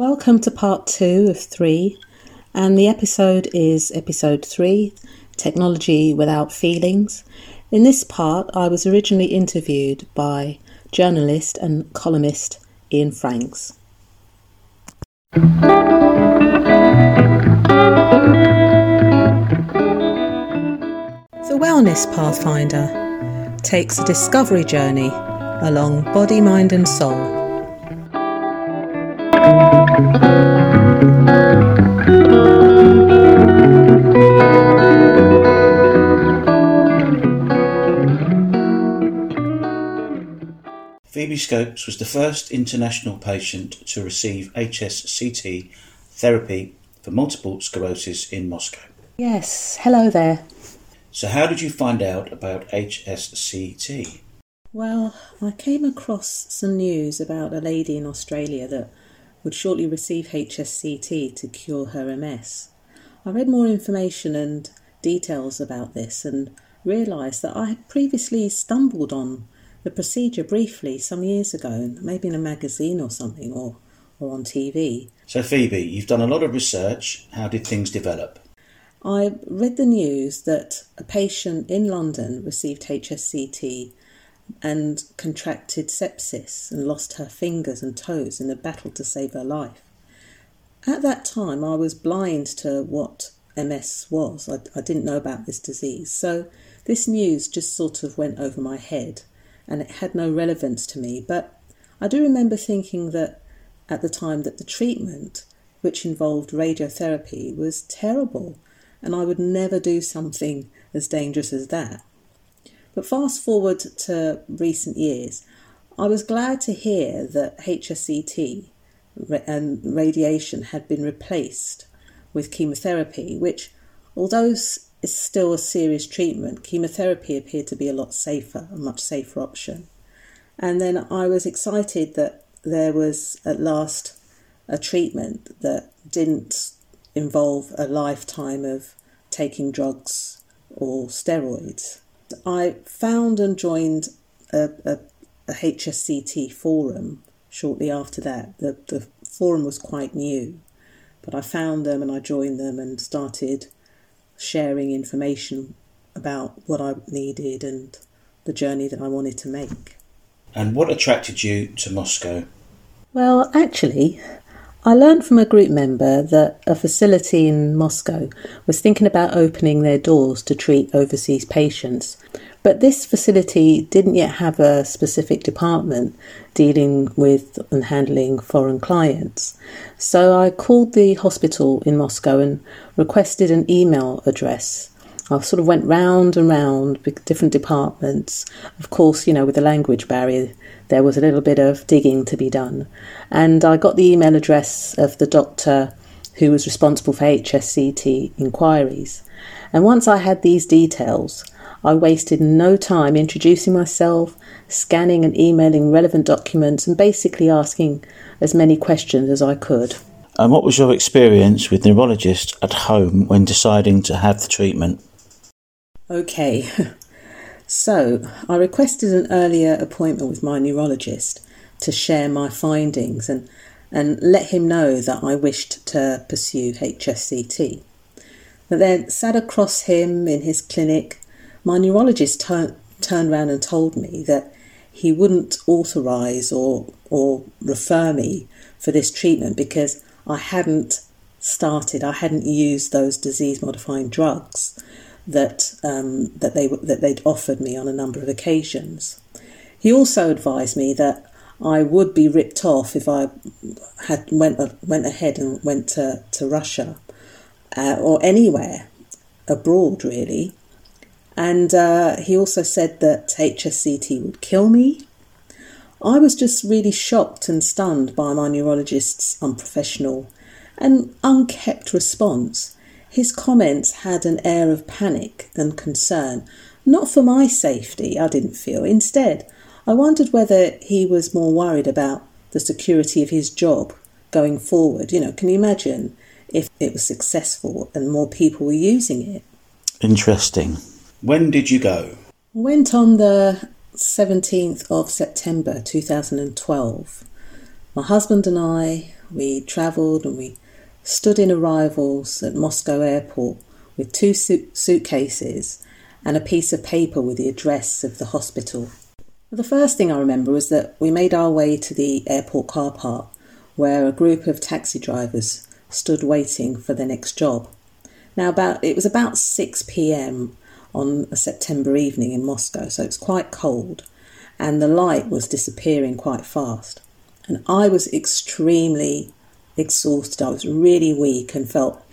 Welcome to part two of three, and the episode is episode three Technology Without Feelings. In this part, I was originally interviewed by journalist and columnist Ian Franks. The Wellness Pathfinder takes a discovery journey along body, mind, and soul Phoebe Scopes was the first international patient to receive HSCT therapy for multiple sclerosis in Moscow. Yes, hello there. So, how did you find out about HSCT? Well, I came across some news about a lady in Australia that would shortly receive HSCT to cure her MS. I read more information and details about this and realised that I had previously stumbled on the procedure briefly some years ago, maybe in a magazine or something, or, or on TV. So, Phoebe, you've done a lot of research. How did things develop? I read the news that a patient in London received HSCT and contracted sepsis and lost her fingers and toes in a battle to save her life. At that time, I was blind to what MS was. I, I, didn't know about this disease. So this news just sort of went over my head and it had no relevance to me. But I do remember thinking that at the time that the treatment, which involved radiotherapy, was terrible and I would never do something as dangerous as that. But fast forward to recent years, I was glad to hear that HSCT and radiation had been replaced with chemotherapy, which, although is still a serious treatment, chemotherapy appeared to be a lot safer, a much safer option. And then I was excited that there was at last a treatment that didn't involve a lifetime of taking drugs or steroids. I found and joined a, a, a HSCT forum shortly after that. The, the forum was quite new, but I found them and I joined them and started sharing information about what I needed and the journey that I wanted to make. And what attracted you to Moscow? Well, actually, I learned from a group member that a facility in Moscow was thinking about opening their doors to treat overseas patients. But this facility didn't yet have a specific department dealing with and handling foreign clients. So I called the hospital in Moscow and requested an email address. I sort of went round and round with different departments. Of course, you know, with the language barrier, there was a little bit of digging to be done. And I got the email address of the doctor who was responsible for HSCT inquiries. And once I had these details, I wasted no time introducing myself, scanning and emailing relevant documents, and basically asking as many questions as I could. And what was your experience with neurologists at home when deciding to have the treatment? Okay, So I requested an earlier appointment with my neurologist to share my findings and, and let him know that I wished to pursue HSCT. But then sat across him in his clinic, my neurologist tur- turned around and told me that he wouldn't authorise or, or refer me for this treatment because I hadn't started, I hadn't used those disease modifying drugs that um, that they that they'd offered me on a number of occasions. He also advised me that I would be ripped off if I had went went ahead and went to to Russia uh, or anywhere abroad really. And uh, he also said that HSCT would kill me. I was just really shocked and stunned by my neurologist's unprofessional and unkept response his comments had an air of panic and concern, not for my safety, I didn't feel. Instead, I wondered whether he was more worried about the security of his job going forward. You know, can you imagine if it was successful and more people were using it? Interesting. When did you go? Went on the 17th of September 2012. My husband and I we travelled and we stood in arrivals at Moscow airport with two suit- suitcases and a piece of paper with the address of the hospital. The first thing I remember was that we made our way to the airport car park where a group of taxi drivers stood waiting for their next job. Now about it was about 6 p.m. on a September evening in Moscow, so it's quite cold and the light was disappearing quite fast. And I was extremely exhausted. I was really weak and felt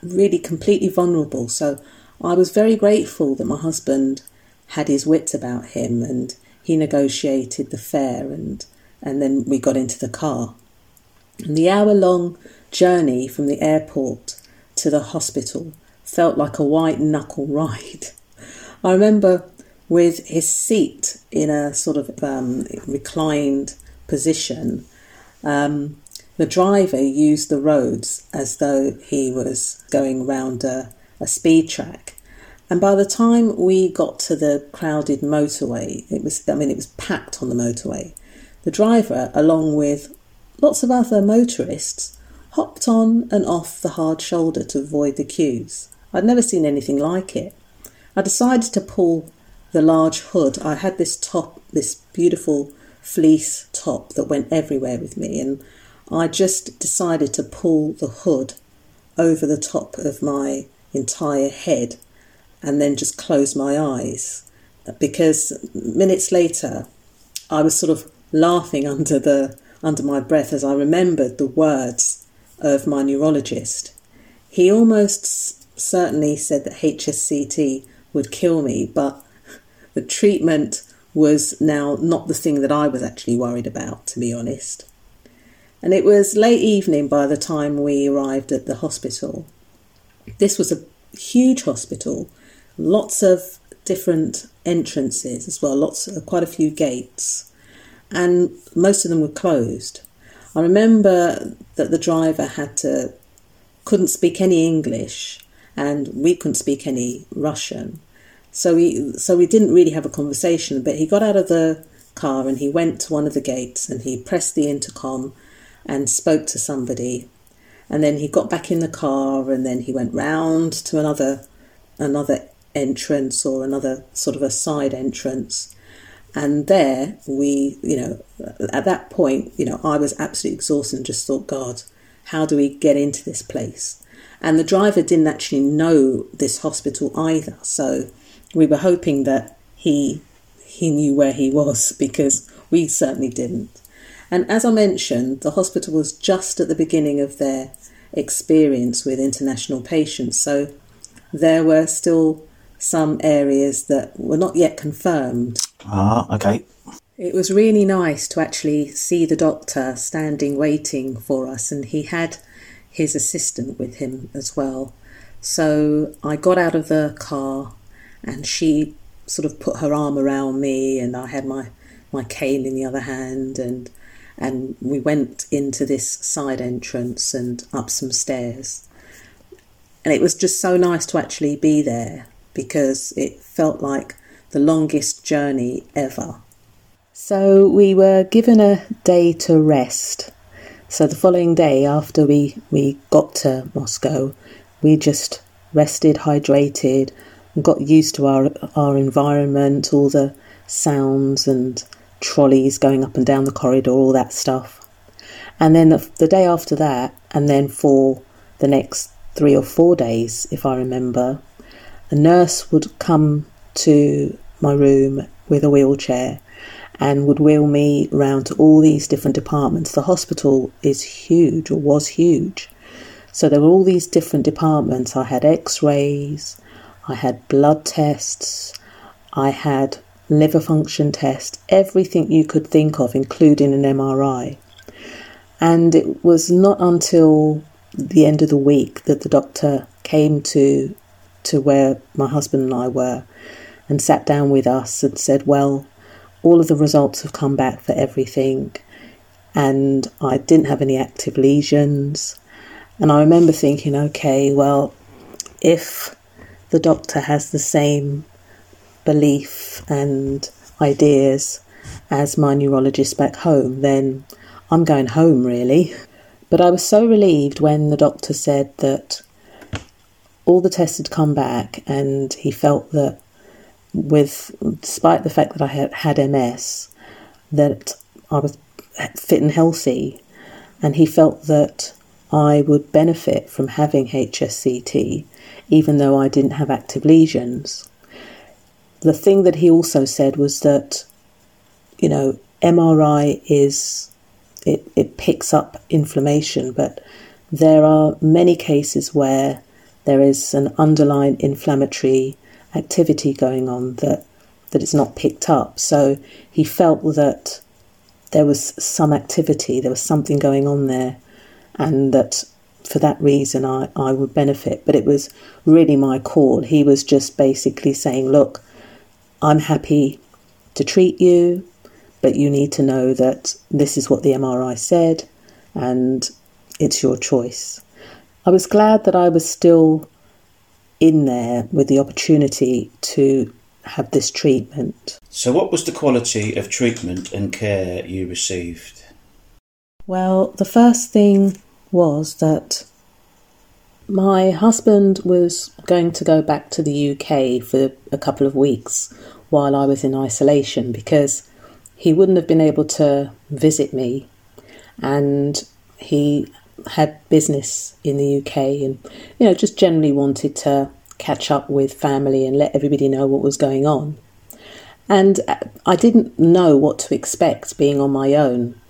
really completely vulnerable. So I was very grateful that my husband had his wits about him and he negotiated the fare and and then we got into the car. And the hour long journey from the airport to the hospital felt like a white knuckle ride. I remember with his seat in a sort of um, reclined position, um, the driver used the roads as though he was going round a, a speed track. And by the time we got to the crowded motorway, it was, I mean, it was packed on the motorway. The driver, along with lots of other motorists, hopped on and off the hard shoulder to avoid the queues. I'd never seen anything like it. I decided to pull the large hood. I had this top, this beautiful fleece top that went everywhere with me, and I just decided to pull the hood over the top of my entire head and then just close my eyes because minutes later I was sort of laughing under the under my breath as I remembered the words of my neurologist. He almost certainly said that HSCT would kill me, but the treatment was now not the thing that I was actually worried about, to be honest. And it was late evening by the time we arrived at the hospital. This was a huge hospital, lots of different entrances as well, lots, uh, quite a few gates and most of them were closed. I remember that the driver had to couldn't speak any English and we couldn't speak any Russian. So we so we didn't really have a conversation, but he got out of the car and he went to one of the gates and he pressed the intercom and spoke to somebody. And then he got back in the car and then he went round to another another entrance or another sort of a side entrance and there we, you know, at that point, you know, I was absolutely exhausted and just thought, God, how do we get into this place? And the driver didn't actually know this hospital either. So we were hoping that he he knew where he was because we certainly didn't. And as I mentioned, the hospital was just at the beginning of their experience with international patients. So there were still some areas that were not yet confirmed. Ah, okay. It was really nice to actually see the doctor standing waiting for us, and he had his assistant with him as well. So I got out of the car, and she sort of put her arm around me, and I had my, my cane in the other hand, and and we went into this side entrance and up some stairs. And it was just so nice to actually be there because it felt like the longest journey ever. So we were given a day to rest. So the following day, after we, we got to Moscow, we just rested, hydrated, got used to our, our environment, all the sounds and trolleys going up and down the corridor, all that stuff. And then the, the day after that, and then for the next three or four days, if I remember, a nurse would come to my room with a wheelchair and would wheel me round to all these different departments. The hospital is huge, or was huge. So there were all these different departments. I had x rays, I had blood tests, I had liver function tests, everything you could think of, including an MRI. And it was not until the end of the week that the doctor came to to where my husband and I were and sat down with us and said, Well, all of the results have come back for everything, and I didn't have any active lesions. And I remember thinking, okay, well, if the doctor has the same belief and ideas as my neurologist back home, then I'm going home really. But I was so relieved when the doctor said that all the tests had come back and he felt that with despite the fact that I had had MS that I was fit and healthy and he felt that I would benefit from having HSCT even though I didn't have active lesions. The thing that he also said was that you know MRI is it, it picks up inflammation, but there are many cases where there is an underlying inflammatory activity going on that that it's not picked up. So he felt that there was some activity, there was something going on there, and that for that reason I, I would benefit. But it was really my call. He was just basically saying, Look, I'm happy to treat you but you need to know that this is what the MRI said and it's your choice. I was glad that I was still in there with the opportunity to have this treatment. So, what was the quality of treatment and care you received? Well, the first thing was that my husband was going to go back to the UK for a couple of weeks while I was in isolation because he wouldn't have been able to visit me, and he had business in the UK and, you know, just generally wanted to catch up with family and let everybody know what was going on. And uh, I didn't know what to expect being on my own.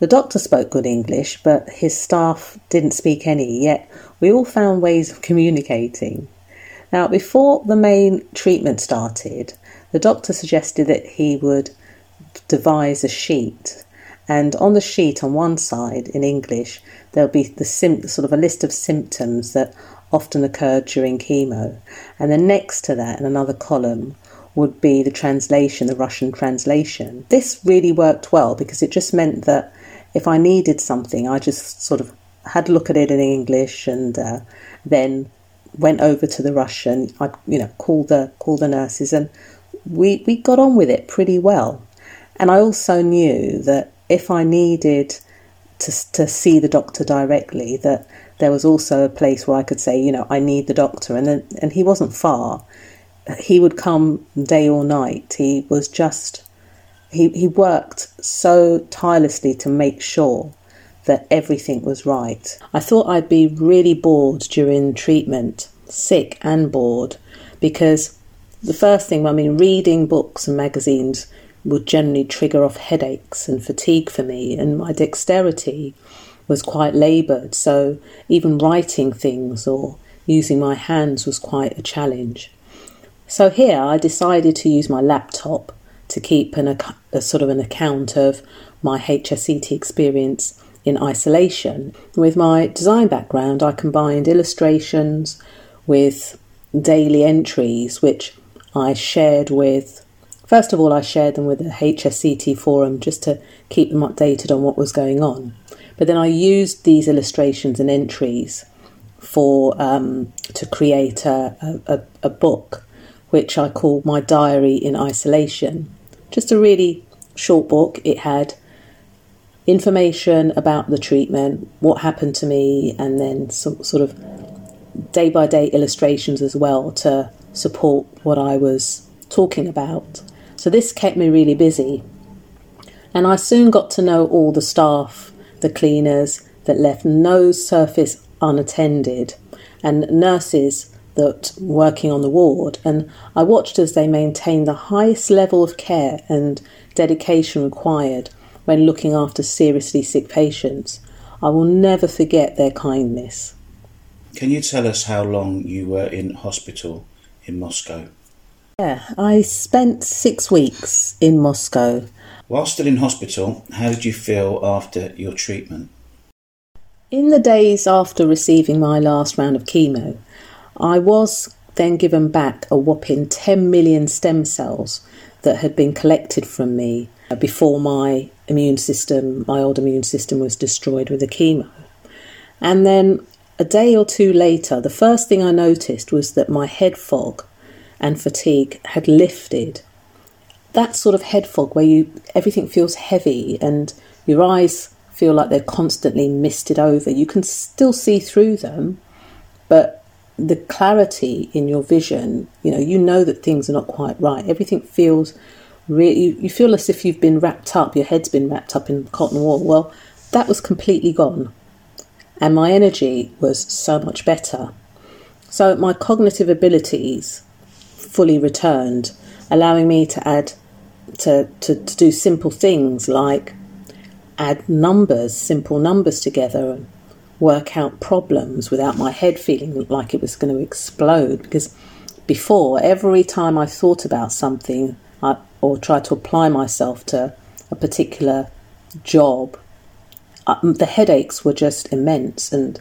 The doctor spoke good English, but his staff didn't speak any, yet we all found ways of communicating. Now, before the main treatment started, the doctor suggested that he would devise a sheet. And on the sheet, on one side in English, there'll be the sim- sort of a list of symptoms that often occur during chemo. And then next to that, in another column, would be the translation, the Russian translation. This really worked well because it just meant that if I needed something, I just sort of had a look at it in English and uh, then went over to the Russian. I'd you know call the call the nurses and we we got on with it pretty well. And I also knew that if I needed to, to see the doctor directly, that there was also a place where I could say, you know, I need the doctor. And, then, and he wasn't far. He would come day or night. He was just, he, he worked so tirelessly to make sure that everything was right. I thought I'd be really bored during treatment, sick and bored, because the first thing, I mean, reading books and magazines would generally trigger off headaches and fatigue for me, and my dexterity was quite laboured, so even writing things or using my hands was quite a challenge. So here I decided to use my laptop to keep an, a sort of an account of my HSCT experience in isolation. With my design background, I combined illustrations with daily entries, which I shared with First of all, I shared them with the HSCT forum just to keep them updated on what was going on. But then I used these illustrations and entries for um, to create a, a, a book, which I called My Diary in Isolation. Just a really short book. It had information about the treatment, what happened to me, and then some sort of day by day illustrations as well to support what I was talking about. So this kept me really busy. And I soon got to know all the staff, the cleaners that left no surface unattended, and nurses that working on the ward. And I watched as they maintained the highest level of care and dedication required when looking after seriously sick patients. I will never forget their kindness. Can you tell us how long you were in hospital in Moscow? Yeah, I spent six weeks in Moscow. While still in hospital, how did you feel after your treatment? In the days after receiving my last round of chemo, I was then given back a whopping 10 million stem cells that had been collected from me before my immune system, my old immune system, was destroyed with the chemo. And then a day or two later, the first thing I noticed was that my head fog and fatigue had lifted. That sort of head fog where you everything feels heavy and your eyes feel like they're constantly misted over. You can still see through them, but the clarity in your vision, you know, you know that things are not quite right. Everything feels really, you feel as if you've been wrapped up, your head's been wrapped up in cotton wool. Well, that was completely gone. And my energy was so much better. So my cognitive abilities fully returned, allowing me to add, to, to, to do simple things like add numbers, simple numbers together and work out problems without my head feeling like it was going to explode. Because before, every time I thought about something I, or tried to apply myself to a particular job, uh, the headaches were just immense and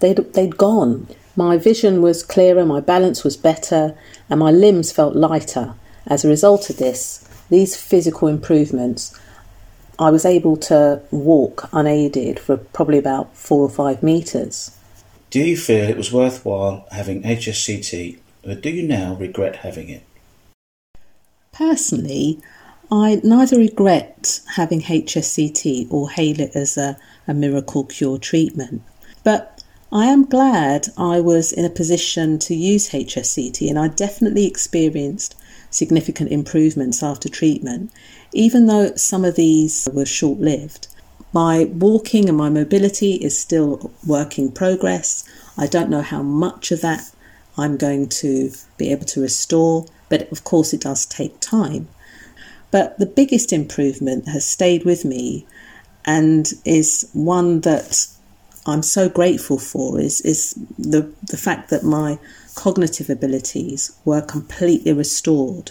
they'd, they'd gone. My vision was clearer, my balance was better, and my limbs felt lighter. As a result of this, these physical improvements, I was able to walk unaided for probably about four or five metres. Do you feel it was worthwhile having HSCT, or do you now regret having it? Personally, I neither regret having HSCT or hail it as a, a miracle cure treatment, but I am glad I was in a position to use HSCT and I definitely experienced significant improvements after treatment, even though some of these were short lived. My walking and my mobility is still work in progress. I don't know how much of that I'm going to be able to restore, but of course it does take time. But the biggest improvement has stayed with me and is one that I'm so grateful for is, is the, the fact that my cognitive abilities were completely restored.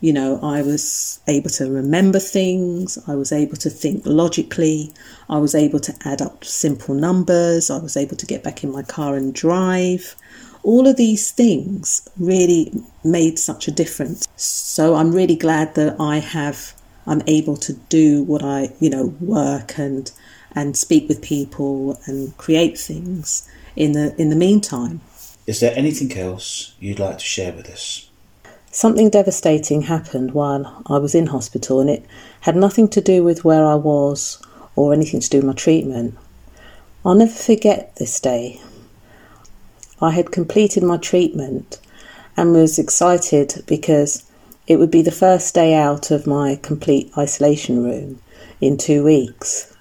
You know, I was able to remember things, I was able to think logically, I was able to add up simple numbers, I was able to get back in my car and drive. All of these things really made such a difference. So I'm really glad that I have I'm able to do what I, you know, work and and speak with people and create things in the in the meantime. Is there anything else you'd like to share with us? Something devastating happened while I was in hospital, and it had nothing to do with where I was or anything to do with my treatment. I'll never forget this day. I had completed my treatment and was excited because it would be the first day out of my complete isolation room in two weeks.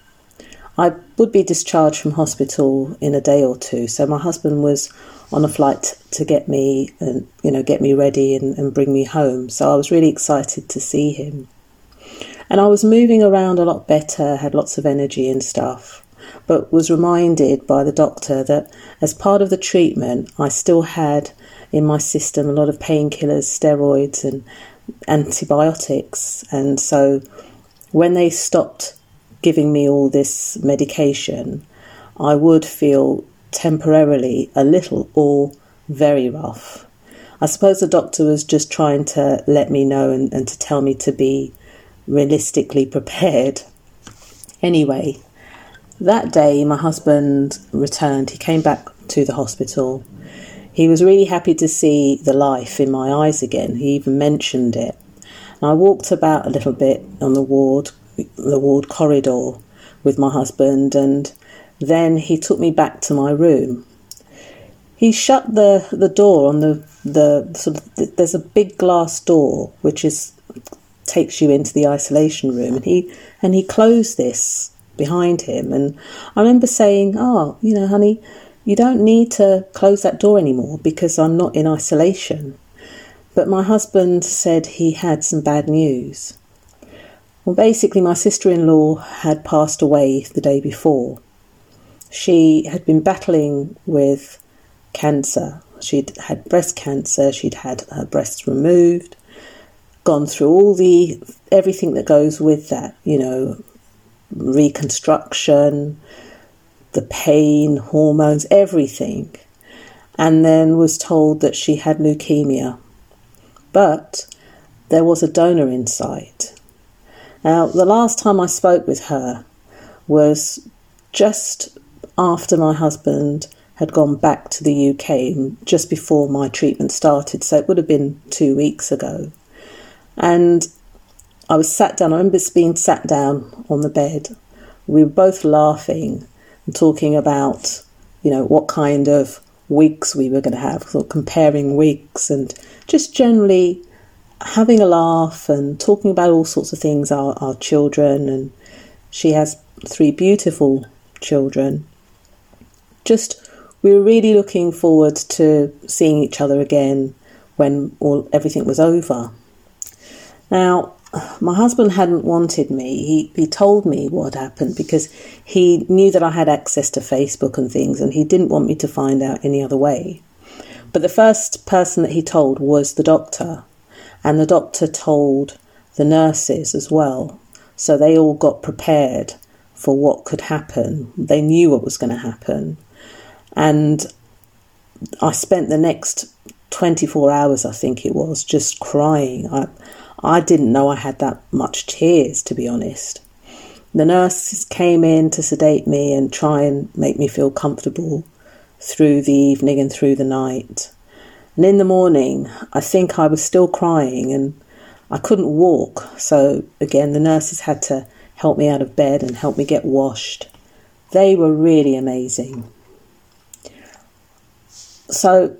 I would be discharged from hospital in a day or two, so my husband was on a flight to get me and you know get me ready and, and bring me home. So I was really excited to see him. And I was moving around a lot better, had lots of energy and stuff, but was reminded by the doctor that as part of the treatment, I still had in my system a lot of painkillers, steroids, and antibiotics. And so when they stopped giving me all this medication, I would feel temporarily a little or very rough. I suppose the doctor was just trying to let me know and, and to tell me to be realistically prepared. Anyway, that day my husband returned. He came back to the hospital. He was really happy to see the life in my eyes again. He even mentioned it. And I walked about a little bit on the ward, the ward corridor with my husband, and then he took me back to my room. He shut the, the door on the, the sort of there's a big glass door which is takes you into the isolation room and he and he closed this behind him and I remember saying, Oh, you know, honey, you don't need to close that door anymore because I'm not in isolation. But my husband said he had some bad news. Well, basically, my sister in law had passed away the day before. She had been battling with cancer. She'd had breast cancer, she'd had her breasts removed, gone through all the everything that goes with that, you know, reconstruction, the pain, hormones, everything, and then was told that she had leukemia. But there was a donor in sight. Now, the last time I spoke with her was just after my husband had gone back to the UK, just before my treatment started, so it would have been two weeks ago. And I was sat down, I remember being sat down on the bed we were both laughing and talking about, you know, what kind of wigs we were going to have, sort of comparing wigs and just generally having a laugh and talking about all sorts of things, our, our children, and she has three beautiful children. Just, we were really looking forward to seeing each other again when all everything was over. Now, my husband hadn't wanted me. He, he told me what happened because he knew that I had access to Facebook and things, and he didn't want me to find out any other way. But the first person that he told was the doctor, and the doctor told the nurses as well. So they all got prepared for what could happen. They knew what was going to happen. And I spent the next 24 hours, I think it was, just crying. I, I didn't know I had that much tears, to be honest. The nurses came in to sedate me and try and make me feel comfortable through the evening and through the night. And in the morning, I think I was still crying and I couldn't walk. So, again, the nurses had to help me out of bed and help me get washed. They were really amazing. So,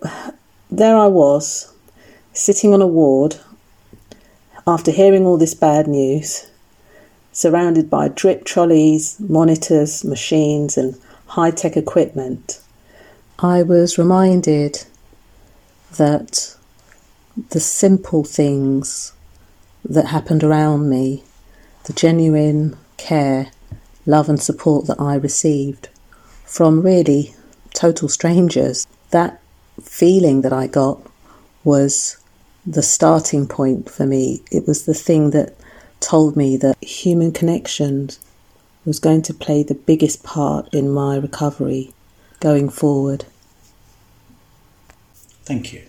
there I was, sitting on a ward after hearing all this bad news, surrounded by drip trolleys, monitors, machines, and high tech equipment, I was reminded that the simple things that happened around me, the genuine care, love, and support that I received from really total strangers, that feeling that I got was the starting point for me. It was the thing that told me that human connection was going to play the biggest part in my recovery going forward. Thank you.